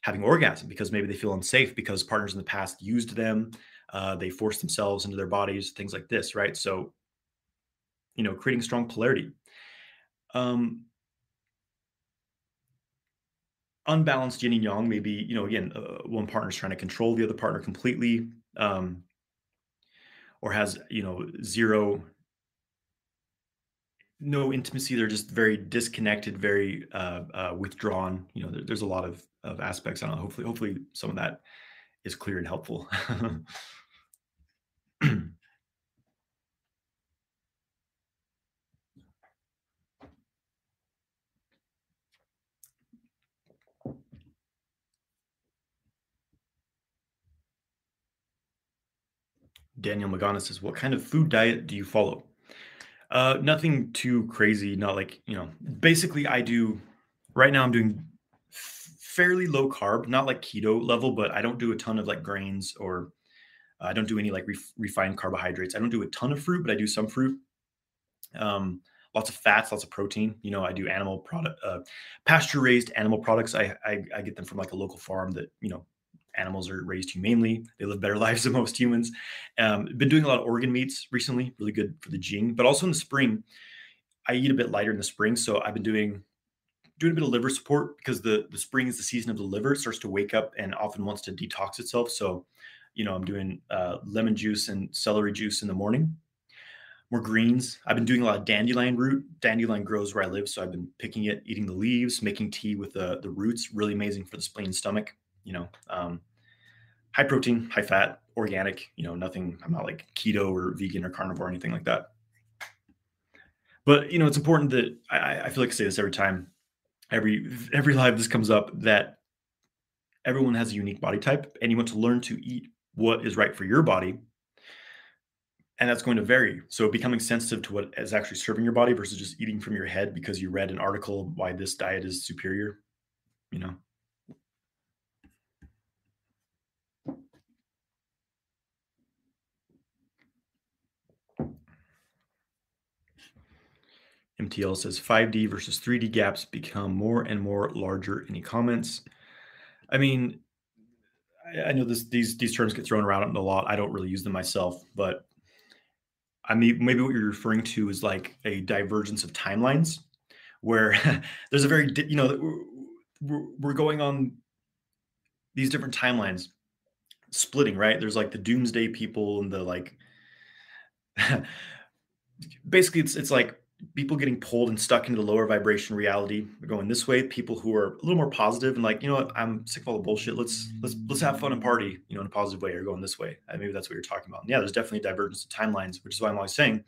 having orgasm because maybe they feel unsafe because partners in the past used them, uh, they forced themselves into their bodies, things like this, right? So, you know, creating strong polarity. Um, unbalanced yin and yang maybe you know again uh, one partner's trying to control the other partner completely um, or has you know zero no intimacy. They're just very disconnected very uh, uh, withdrawn. You know there, there's a lot of, of aspects. On it hopefully hopefully some of that is clear and helpful Daniel Magana says, "What kind of food diet do you follow?" Uh, nothing too crazy. Not like you know. Basically, I do. Right now, I'm doing fairly low carb, not like keto level, but I don't do a ton of like grains or uh, I don't do any like ref- refined carbohydrates. I don't do a ton of fruit, but I do some fruit. Um, lots of fats, lots of protein. You know, I do animal product, uh, pasture raised animal products. I, I I get them from like a local farm that you know animals are raised humanely. They live better lives than most humans. Um, been doing a lot of organ meats recently, really good for the jing. But also in the spring, I eat a bit lighter in the spring, so I've been doing doing a bit of liver support because the the spring is the season of the liver. It starts to wake up and often wants to detox itself. So, you know, I'm doing uh, lemon juice and celery juice in the morning. More greens. I've been doing a lot of dandelion root. Dandelion grows where I live, so I've been picking it, eating the leaves, making tea with the the roots. Really amazing for the spleen and stomach you know, um, high protein, high fat, organic, you know, nothing, I'm not like keto or vegan or carnivore or anything like that. But, you know, it's important that I, I feel like I say this every time, every, every live this comes up that everyone has a unique body type and you want to learn to eat what is right for your body and that's going to vary. So becoming sensitive to what is actually serving your body versus just eating from your head because you read an article why this diet is superior, you know. MTL says 5D versus 3D gaps become more and more larger. Any comments? I mean, I, I know this these these terms get thrown around a lot. I don't really use them myself, but I mean, maybe what you're referring to is like a divergence of timelines, where there's a very you know we're, we're going on these different timelines splitting right there's like the doomsday people and the like basically it's it's like people getting pulled and stuck into the lower vibration reality going this way people who are a little more positive and like you know what? I'm sick of all the bullshit. Let's let's let's have fun and party you know in a positive way or going this way. And maybe that's what you're talking about. And yeah there's definitely divergence of timelines which is why i'm always saying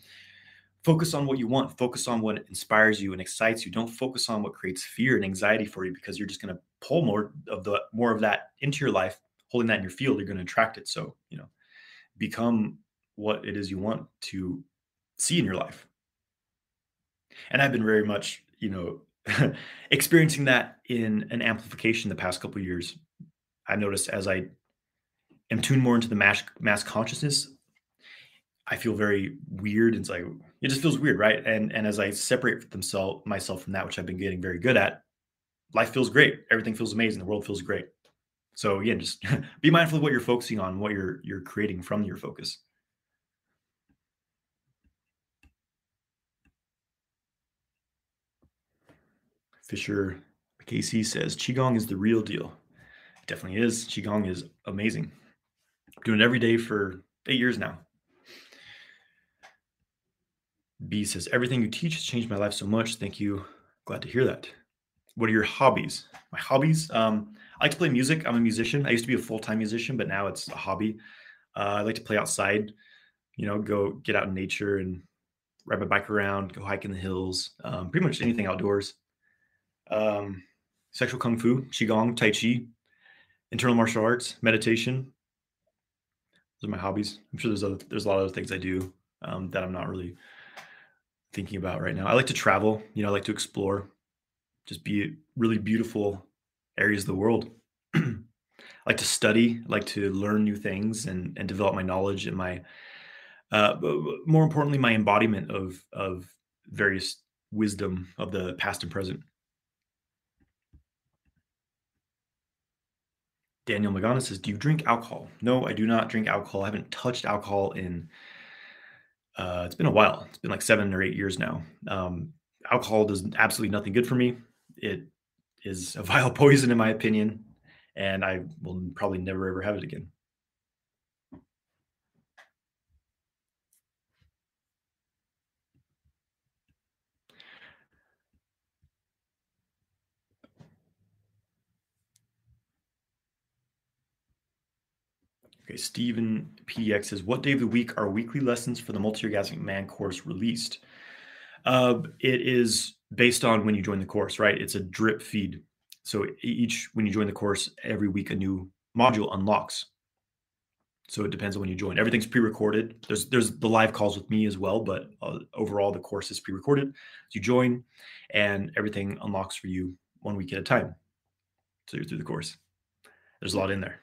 focus on what you want. Focus on what inspires you and excites you. Don't focus on what creates fear and anxiety for you because you're just going to pull more of the more of that into your life holding that in your field you're going to attract it. So you know become what it is you want to see in your life and I've been very much, you know, experiencing that in an amplification the past couple years. I've noticed as I am tuned more into the mass mass consciousness, I feel very weird. It's like it just feels weird, right? And and as I separate themselves myself from that, which I've been getting very good at, life feels great. Everything feels amazing. The world feels great. So again, just be mindful of what you're focusing on, what you're you're creating from your focus. Fisher Casey says Qigong is the real deal. It definitely is. Qigong is amazing. I'm doing it every day for eight years now. B says, Everything you teach has changed my life so much. Thank you. Glad to hear that. What are your hobbies? My hobbies? Um, I like to play music. I'm a musician. I used to be a full time musician, but now it's a hobby. Uh, I like to play outside, you know, go get out in nature and ride my bike around, go hike in the hills, um, pretty much anything outdoors um, sexual kung fu, qigong, tai chi, internal martial arts, meditation. Those are my hobbies. I'm sure there's other, there's a lot of other things I do um, that I'm not really thinking about right now. I like to travel. You know, I like to explore, just be really beautiful areas of the world. I like to study, I like to learn new things and and develop my knowledge and my uh, more importantly, my embodiment of of various wisdom of the past and present. Daniel Magana says, "Do you drink alcohol?" No, I do not drink alcohol. I haven't touched alcohol in uh, it's been a while. It's been like seven or eight years now. Um, alcohol does absolutely nothing good for me. It is a vile poison, in my opinion, and I will probably never ever have it again. Okay, Stephen PDX says, "What day of the week are weekly lessons for the multi-orgasmic man course released?" Uh, it is based on when you join the course, right? It's a drip feed. So each when you join the course, every week a new module unlocks. So it depends on when you join. Everything's pre-recorded. There's there's the live calls with me as well, but uh, overall the course is pre-recorded. You join, and everything unlocks for you one week at a time. So you're through the course. There's a lot in there.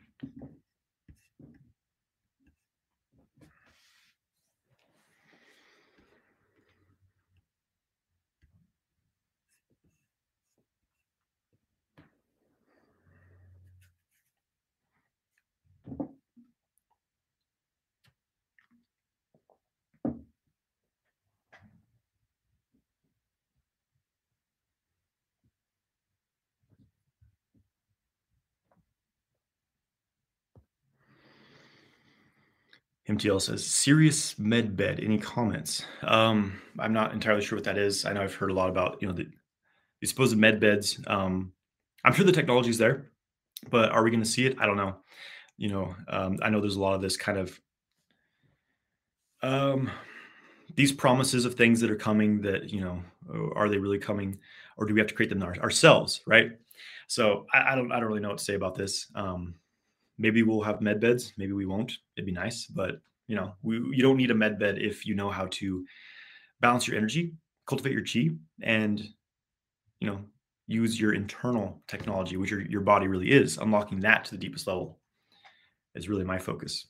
MTL says serious med bed. Any comments? Um, I'm not entirely sure what that is. I know I've heard a lot about you know the, the supposed med beds. Um, I'm sure the technology is there, but are we going to see it? I don't know. You know, um, I know there's a lot of this kind of um, these promises of things that are coming. That you know, are they really coming, or do we have to create them ourselves? Right. So I, I don't. I don't really know what to say about this. Um, maybe we'll have med beds maybe we won't. It'd be nice but you know we, you don't need a med bed if you know how to balance your energy cultivate your chi and you know use your internal technology which your, your body really is. Unlocking that to the deepest level is really my focus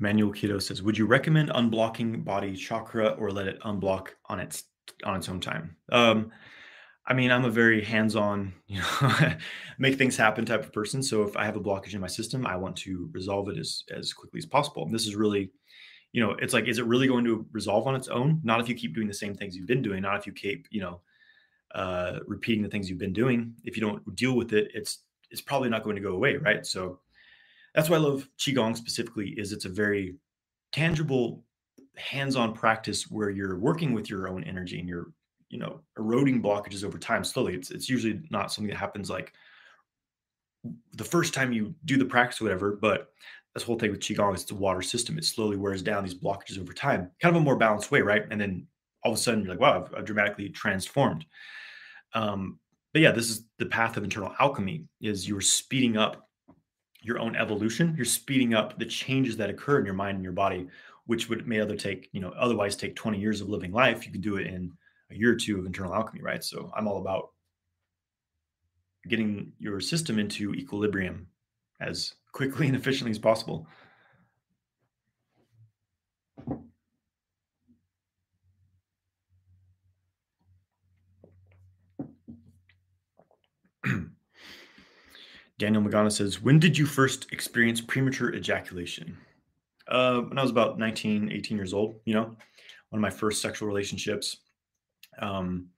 Manuel Keto says, "Would you recommend unblocking body chakra or let it unblock on its on its own time?" Um, I mean, I'm a very hands-on, you know, make things happen type of person. So if I have a blockage in my system, I want to resolve it as as quickly as possible. And this is really, you know, it's like, is it really going to resolve on its own? Not if you keep doing the same things you've been doing. Not if you keep, you know, uh, repeating the things you've been doing. If you don't deal with it, it's it's probably not going to go away, right? So that's why I love qigong specifically is it's a very tangible hands-on practice where you're working with your own energy and you're you know eroding blockages over time slowly. It's it's usually not something that happens like the first time you do the practice or whatever but this whole thing with qigong is it's a water system. It slowly wears down these blockages over time kind of a more balanced way right? And then all of a sudden you're like wow i've, I've dramatically transformed. Um but yeah this is the path of internal alchemy is you're speeding up your own evolution. You're speeding up the changes that occur in your mind and your body which would may other take you know otherwise take 20 years of living life. You could do it in a year or two of internal alchemy right? So i'm all about getting your system into equilibrium as quickly and efficiently as possible Daniel Magana says, When did you first experience premature ejaculation? Uh, when I was about 19, 18 years old, you know, one of my first sexual relationships. Um,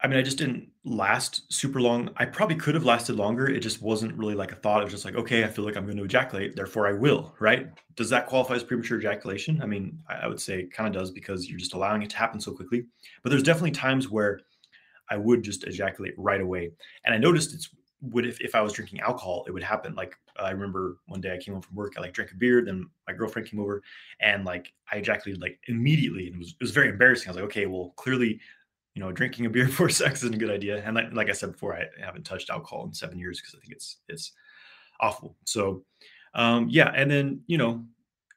I mean, I just didn't last super long. I probably could have lasted longer. It just wasn't really like a thought. It was just like, okay, I feel like I'm going to ejaculate, therefore I will, right? Does that qualify as premature ejaculation? I mean, I, I would say it kind of does because you're just allowing it to happen so quickly. But there's definitely times where I would just ejaculate right away. And I noticed it's would if, if I was drinking alcohol, it would happen. Like I remember one day I came home from work, I like drank a beer, then my girlfriend came over and like I ejaculated like immediately. And it was it was very embarrassing. I was like, okay, well, clearly, you know, drinking a beer before sex isn't a good idea. And like, like I said before, I haven't touched alcohol in seven years because I think it's it's awful. So um yeah, and then you know,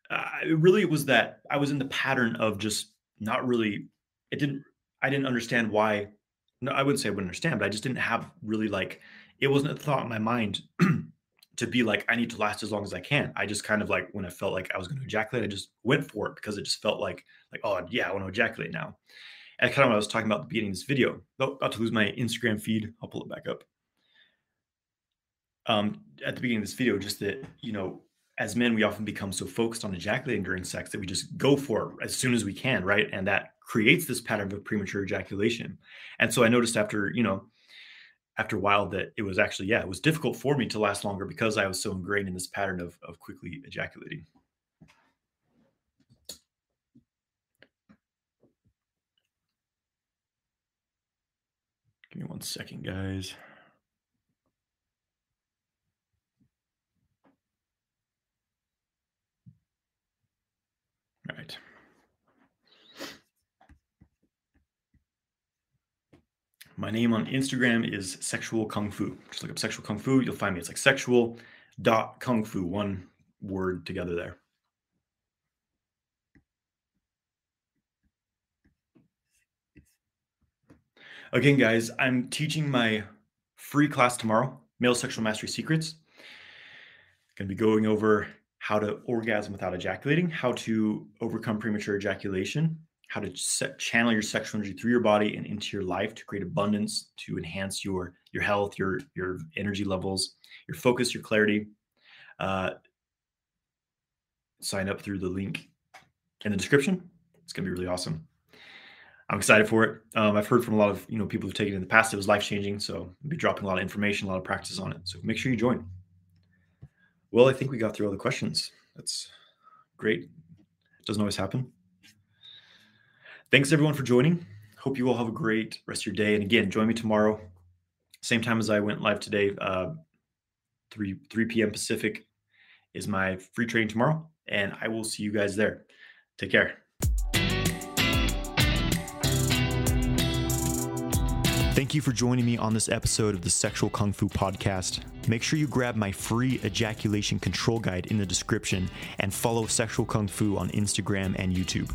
uh, it really was that I was in the pattern of just not really it didn't I didn't understand why no, I wouldn't say I wouldn't understand, but I just didn't have really like it wasn't a thought in my mind to be like I need to last as long as I can. I just kind of like when I felt like I was going to ejaculate, I just went for it because it just felt like like oh yeah, I want to ejaculate now. And kind of what I was talking about at the beginning of this video. Oh, about to lose my Instagram feed. I'll pull it back up. Um, at the beginning of this video, just that you know, as men, we often become so focused on ejaculating during sex that we just go for it as soon as we can, right? And that creates this pattern of premature ejaculation. And so I noticed after, you know, after a while that it was actually, yeah, it was difficult for me to last longer because I was so ingrained in this pattern of, of quickly ejaculating. Give me one second, guys. All right. My name on Instagram is Sexual Kung Fu. Just look up Sexual Kung Fu. You'll find me. It's like sexual dot kung fu, one word together there. Again, guys, I'm teaching my free class tomorrow, Male Sexual Mastery Secrets. Going to be going over how to orgasm without ejaculating, how to overcome premature ejaculation, how to set, channel your sexual energy through your body and into your life to create abundance, to enhance your your health, your your energy levels, your focus, your clarity. Uh, sign up through the link in the description. It's gonna be really awesome. I'm excited for it. Um, I've heard from a lot of you know people who've taken it in the past. It was life changing. So I'll be dropping a lot of information, a lot of practice on it. So make sure you join. Well, I think we got through all the questions. That's great. It doesn't always happen. Thanks everyone for joining. Hope you all have a great rest of your day. And again, join me tomorrow, same time as I went live today. Uh, 3 3 p.m. Pacific is my free training tomorrow, and I will see you guys there. Take care. Thank you for joining me on this episode of the Sexual Kung Fu Podcast. Make sure you grab my free ejaculation control guide in the description and follow Sexual Kung Fu on Instagram and YouTube.